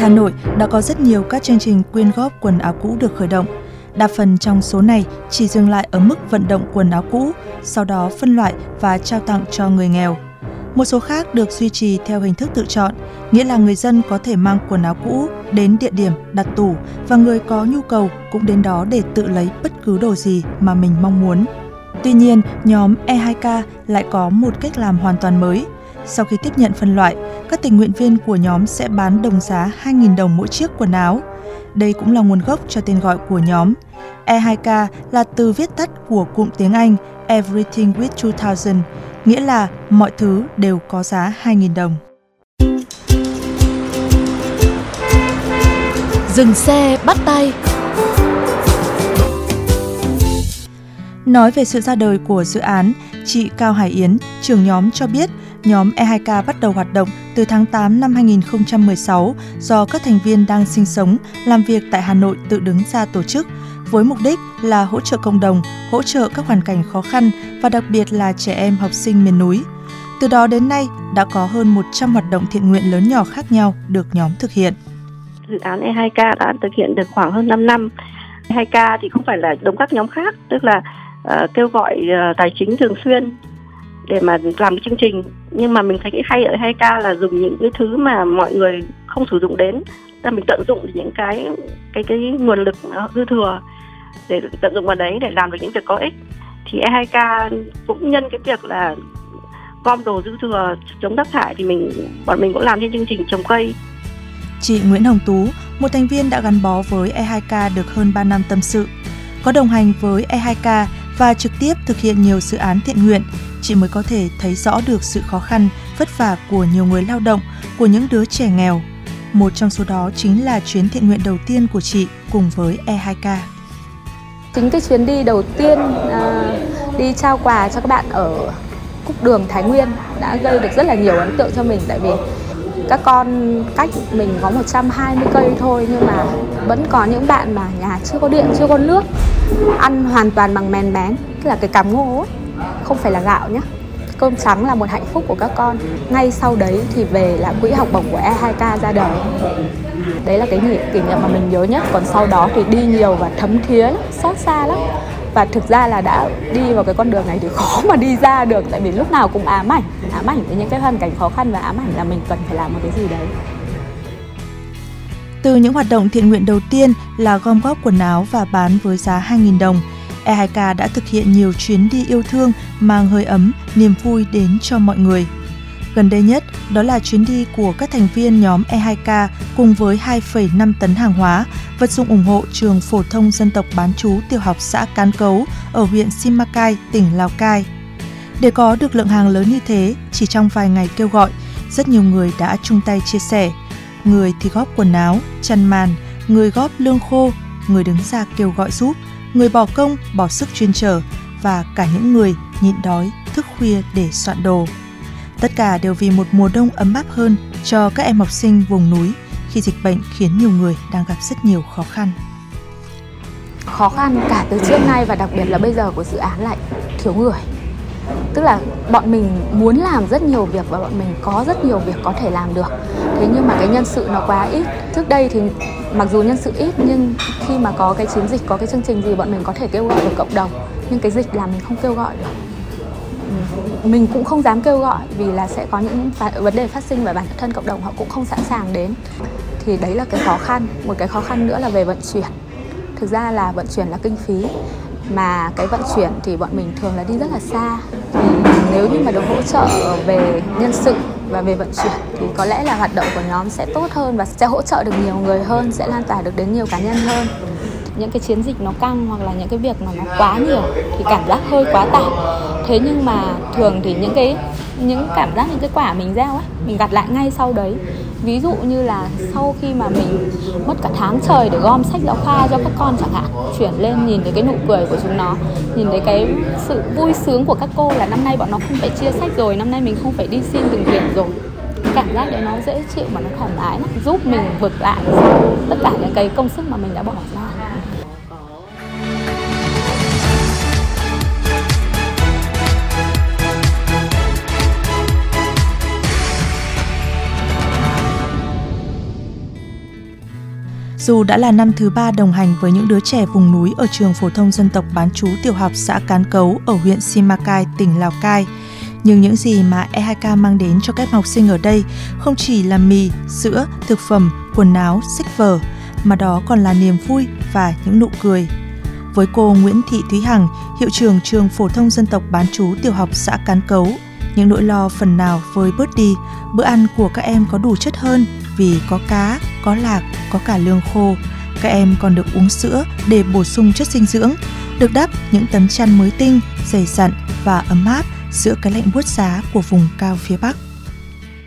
Tại Hà Nội đã có rất nhiều các chương trình quyên góp quần áo cũ được khởi động. Đa phần trong số này chỉ dừng lại ở mức vận động quần áo cũ, sau đó phân loại và trao tặng cho người nghèo. Một số khác được duy trì theo hình thức tự chọn, nghĩa là người dân có thể mang quần áo cũ đến địa điểm đặt tủ và người có nhu cầu cũng đến đó để tự lấy bất cứ đồ gì mà mình mong muốn. Tuy nhiên, nhóm E2K lại có một cách làm hoàn toàn mới. Sau khi tiếp nhận phân loại, các tình nguyện viên của nhóm sẽ bán đồng giá 2.000 đồng mỗi chiếc quần áo. Đây cũng là nguồn gốc cho tên gọi của nhóm. E2K là từ viết tắt của cụm tiếng Anh Everything with 2000, nghĩa là mọi thứ đều có giá 2.000 đồng. Dừng xe bắt tay Nói về sự ra đời của dự án, chị Cao Hải Yến, trưởng nhóm cho biết nhóm E2K bắt đầu hoạt động từ tháng 8 năm 2016 do các thành viên đang sinh sống, làm việc tại Hà Nội tự đứng ra tổ chức với mục đích là hỗ trợ cộng đồng, hỗ trợ các hoàn cảnh khó khăn và đặc biệt là trẻ em học sinh miền núi. Từ đó đến nay đã có hơn 100 hoạt động thiện nguyện lớn nhỏ khác nhau được nhóm thực hiện. dự án E2K đã thực hiện được khoảng hơn 5 năm. E2K thì không phải là giống các nhóm khác, tức là uh, kêu gọi uh, tài chính thường xuyên để mà làm cái chương trình. Nhưng mà mình thấy cái hay ở E2K là dùng những cái thứ mà mọi người không sử dụng đến, là mình tận dụng những cái cái cái nguồn lực dư thừa để tận dụng vào đấy để làm được những việc có ích. Thì E2K cũng nhân cái việc là gom đồ dư thừa chống rác thải thì mình bọn mình cũng làm trên chương trình trồng cây Chị Nguyễn Hồng Tú, một thành viên đã gắn bó với E2K được hơn 3 năm tâm sự. Có đồng hành với E2K và trực tiếp thực hiện nhiều dự án thiện nguyện, chị mới có thể thấy rõ được sự khó khăn, vất vả của nhiều người lao động, của những đứa trẻ nghèo. Một trong số đó chính là chuyến thiện nguyện đầu tiên của chị cùng với E2K. Chính cái chuyến đi đầu tiên à, đi trao quà cho các bạn ở Cúc Đường Thái Nguyên đã gây được rất là nhiều ấn tượng cho mình tại vì các con cách mình có 120 cây thôi nhưng mà vẫn có những bạn mà nhà chưa có điện, chưa có nước ăn hoàn toàn bằng mèn bén, tức là cái cám ngô ấy, không phải là gạo nhé. Cơm trắng là một hạnh phúc của các con. Ngay sau đấy thì về là quỹ học bổng của E2K ra đời đấy là cái kỷ, niệm mà mình nhớ nhất còn sau đó thì đi nhiều và thấm thía lắm, xót xa lắm và thực ra là đã đi vào cái con đường này thì khó mà đi ra được tại vì lúc nào cũng ám ảnh ám ảnh với những cái hoàn cảnh khó khăn và ám ảnh là mình cần phải làm một cái gì đấy Từ những hoạt động thiện nguyện đầu tiên là gom góp quần áo và bán với giá 2.000 đồng, E2K đã thực hiện nhiều chuyến đi yêu thương mang hơi ấm, niềm vui đến cho mọi người. Gần đây nhất, đó là chuyến đi của các thành viên nhóm E2K cùng với 2,5 tấn hàng hóa, vật dụng ủng hộ trường phổ thông dân tộc bán chú tiểu học xã Cán Cấu ở huyện Simacai, tỉnh Lào Cai. Để có được lượng hàng lớn như thế, chỉ trong vài ngày kêu gọi, rất nhiều người đã chung tay chia sẻ. Người thì góp quần áo, chăn màn, người góp lương khô, người đứng ra kêu gọi giúp, người bỏ công, bỏ sức chuyên trở và cả những người nhịn đói, thức khuya để soạn đồ. Tất cả đều vì một mùa đông ấm áp hơn cho các em học sinh vùng núi khi dịch bệnh khiến nhiều người đang gặp rất nhiều khó khăn. khó khăn cả từ trước nay và đặc biệt là bây giờ của dự án lại thiếu người. Tức là bọn mình muốn làm rất nhiều việc và bọn mình có rất nhiều việc có thể làm được. Thế nhưng mà cái nhân sự nó quá ít. Trước đây thì mặc dù nhân sự ít nhưng khi mà có cái chiến dịch, có cái chương trình gì, bọn mình có thể kêu gọi được cộng đồng. Nhưng cái dịch là mình không kêu gọi được mình cũng không dám kêu gọi vì là sẽ có những vấn đề phát sinh và bản thân cộng đồng họ cũng không sẵn sàng đến. Thì đấy là cái khó khăn, một cái khó khăn nữa là về vận chuyển. Thực ra là vận chuyển là kinh phí, mà cái vận chuyển thì bọn mình thường là đi rất là xa. Thì nếu như mà được hỗ trợ về nhân sự và về vận chuyển thì có lẽ là hoạt động của nhóm sẽ tốt hơn và sẽ hỗ trợ được nhiều người hơn, sẽ lan tỏa được đến nhiều cá nhân hơn. Những cái chiến dịch nó căng hoặc là những cái việc mà nó quá nhiều thì cảm giác hơi quá tải thế nhưng mà thường thì những cái, những cảm giác, những cái quả mình gieo á, mình gặt lại ngay sau đấy. Ví dụ như là sau khi mà mình mất cả tháng trời để gom sách giáo khoa cho các con chẳng hạn, chuyển lên nhìn thấy cái nụ cười của chúng nó, nhìn thấy cái sự vui sướng của các cô là năm nay bọn nó không phải chia sách rồi, năm nay mình không phải đi xin từng điểm rồi. Cảm giác đấy nó dễ chịu và nó thoải mái lắm, giúp mình vượt lại tất cả những cái công sức mà mình đã bỏ ra. Dù đã là năm thứ ba đồng hành với những đứa trẻ vùng núi ở trường phổ thông dân tộc bán chú tiểu học xã Cán Cấu ở huyện Simacai, tỉnh Lào Cai, nhưng những gì mà E2K mang đến cho các học sinh ở đây không chỉ là mì, sữa, thực phẩm, quần áo, sách vở, mà đó còn là niềm vui và những nụ cười. Với cô Nguyễn Thị Thúy Hằng, hiệu trưởng trường phổ thông dân tộc bán chú tiểu học xã Cán Cấu, những nỗi lo phần nào với bớt đi, bữa ăn của các em có đủ chất hơn vì có cá, có lạc, có cả lương khô. Các em còn được uống sữa để bổ sung chất dinh dưỡng, được đắp những tấm chăn mới tinh, dày dặn và ấm áp giữa cái lạnh buốt giá của vùng cao phía Bắc.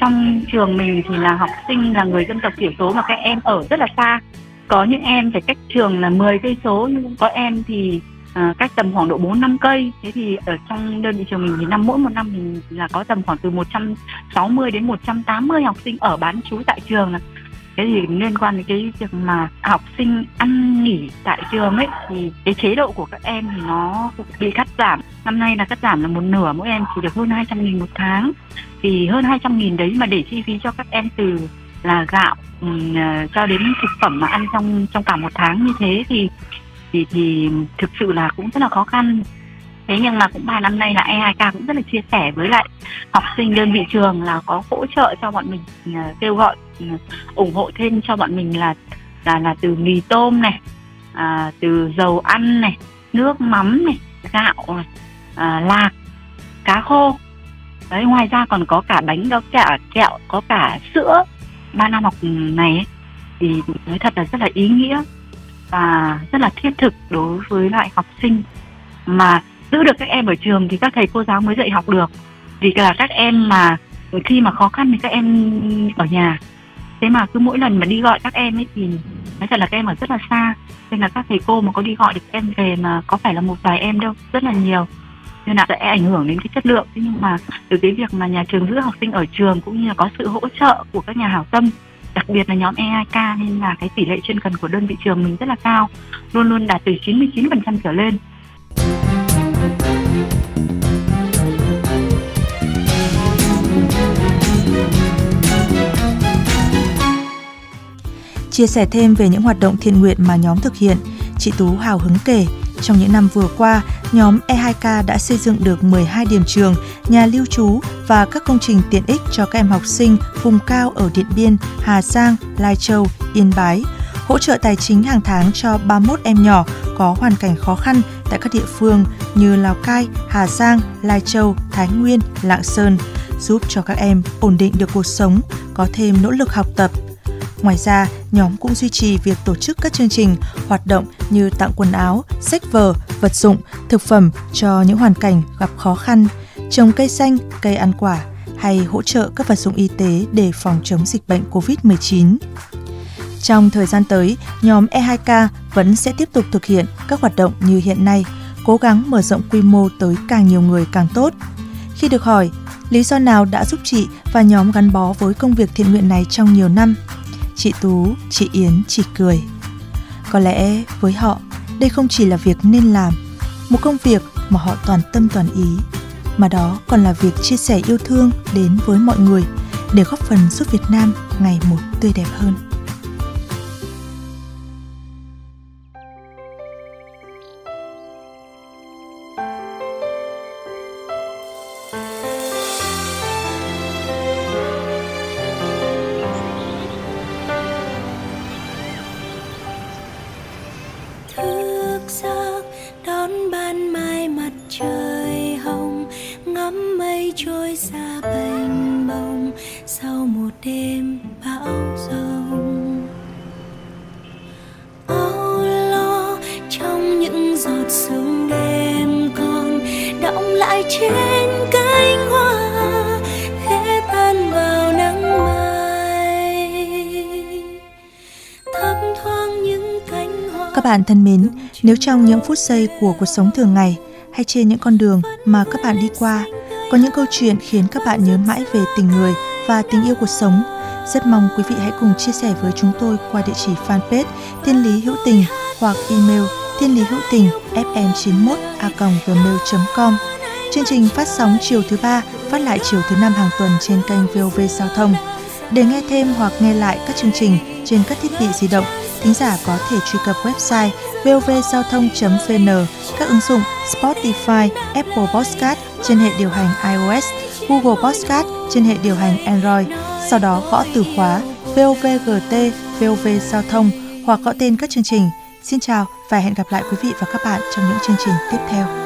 Trong trường mình thì là học sinh là người dân tộc thiểu số mà các em ở rất là xa. Có những em phải cách trường là 10 cây số nhưng có em thì à, cách tầm khoảng độ 4 5 cây. Thế thì ở trong đơn vị trường mình thì năm mỗi một năm mình là có tầm khoảng từ 160 đến 180 học sinh ở bán trú tại trường là cái gì liên quan đến cái việc mà học sinh ăn nghỉ tại trường ấy thì cái chế độ của các em thì nó bị cắt giảm. Năm nay là cắt giảm là một nửa mỗi em chỉ được hơn 200 nghìn một tháng. Thì hơn 200 nghìn đấy mà để chi phí cho các em từ là gạo à, cho đến thực phẩm mà ăn trong trong cả một tháng như thế thì thì thì thực sự là cũng rất là khó khăn. Thế nhưng mà cũng vài năm nay là E2K cũng rất là chia sẻ với lại học sinh đơn vị trường là có hỗ trợ cho bọn mình ờ, kêu gọi ừ, ủng hộ thêm cho bọn mình là là là từ mì tôm này à, từ dầu ăn này nước mắm này gạo này à, lạc cá khô. Đấy ngoài ra còn có cả bánh có cả kẹo có cả sữa. Ba năm học này ấy, thì nói thật là rất là ý nghĩa và rất là thiết thực đối với lại học sinh. Mà giữ được các em ở trường thì các thầy cô giáo mới dạy học được. Vì là các em mà khi mà khó khăn thì các em ở nhà. Thế mà cứ mỗi lần mà đi gọi các em ấy thì nói thật là các em ở rất là xa. Nên là các thầy cô mà có đi gọi được em về mà có phải là một vài em đâu, rất là nhiều. Nên là sẽ ảnh hưởng đến cái chất lượng. Thế nhưng mà từ cái việc mà nhà trường giữ học sinh ở trường cũng như là có sự hỗ trợ của các nhà hảo tâm đặc biệt là nhóm EIK nên là cái tỷ lệ chuyên cần của đơn vị trường mình rất là cao luôn luôn đạt từ 99% trở lên. Chia sẻ thêm về những hoạt động thiện nguyện mà nhóm thực hiện, chị Tú hào hứng kể, trong những năm vừa qua, nhóm E2K đã xây dựng được 12 điểm trường, nhà lưu trú và các công trình tiện ích cho các em học sinh vùng cao ở Điện Biên, Hà Giang, Lai Châu, Yên Bái, hỗ trợ tài chính hàng tháng cho 31 em nhỏ có hoàn cảnh khó khăn tại các địa phương như Lào Cai, Hà Giang, Lai Châu, Thái Nguyên, Lạng Sơn, giúp cho các em ổn định được cuộc sống, có thêm nỗ lực học tập. Ngoài ra, nhóm cũng duy trì việc tổ chức các chương trình, hoạt động như tặng quần áo, sách vở, vật dụng, thực phẩm cho những hoàn cảnh gặp khó khăn, trồng cây xanh, cây ăn quả hay hỗ trợ các vật dụng y tế để phòng chống dịch bệnh COVID-19. Trong thời gian tới, nhóm E2K vẫn sẽ tiếp tục thực hiện các hoạt động như hiện nay, cố gắng mở rộng quy mô tới càng nhiều người càng tốt. Khi được hỏi, lý do nào đã giúp chị và nhóm gắn bó với công việc thiện nguyện này trong nhiều năm, chị Tú, chị Yến chỉ cười. Có lẽ với họ, đây không chỉ là việc nên làm, một công việc mà họ toàn tâm toàn ý, mà đó còn là việc chia sẻ yêu thương đến với mọi người để góp phần giúp Việt Nam ngày một tươi đẹp hơn. Bạn thân mến, nếu trong những phút giây của cuộc sống thường ngày hay trên những con đường mà các bạn đi qua có những câu chuyện khiến các bạn nhớ mãi về tình người và tình yêu cuộc sống, rất mong quý vị hãy cùng chia sẻ với chúng tôi qua địa chỉ fanpage Thiên Lý Hữu Tình hoặc email thiên lý hữu tình fm91 a gmail.com. Chương trình phát sóng chiều thứ ba, phát lại chiều thứ năm hàng tuần trên kênh VOV Giao thông. Để nghe thêm hoặc nghe lại các chương trình trên các thiết bị di động, thính giả có thể truy cập website vovgiao thông.vn, các ứng dụng Spotify, Apple Podcast trên hệ điều hành iOS, Google Podcast trên hệ điều hành Android. Sau đó gõ từ khóa VOVGT, VOV Giao thông hoặc gõ tên các chương trình. Xin chào và hẹn gặp lại quý vị và các bạn trong những chương trình tiếp theo.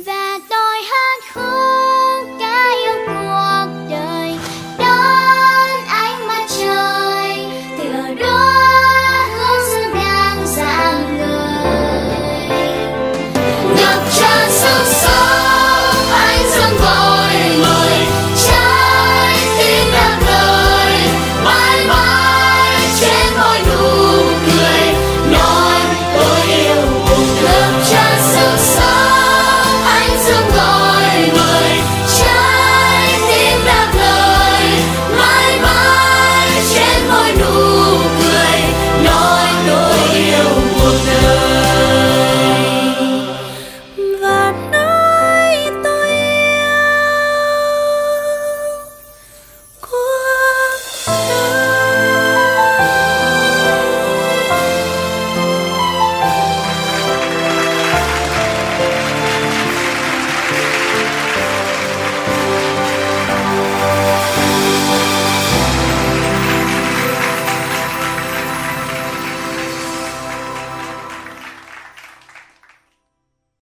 that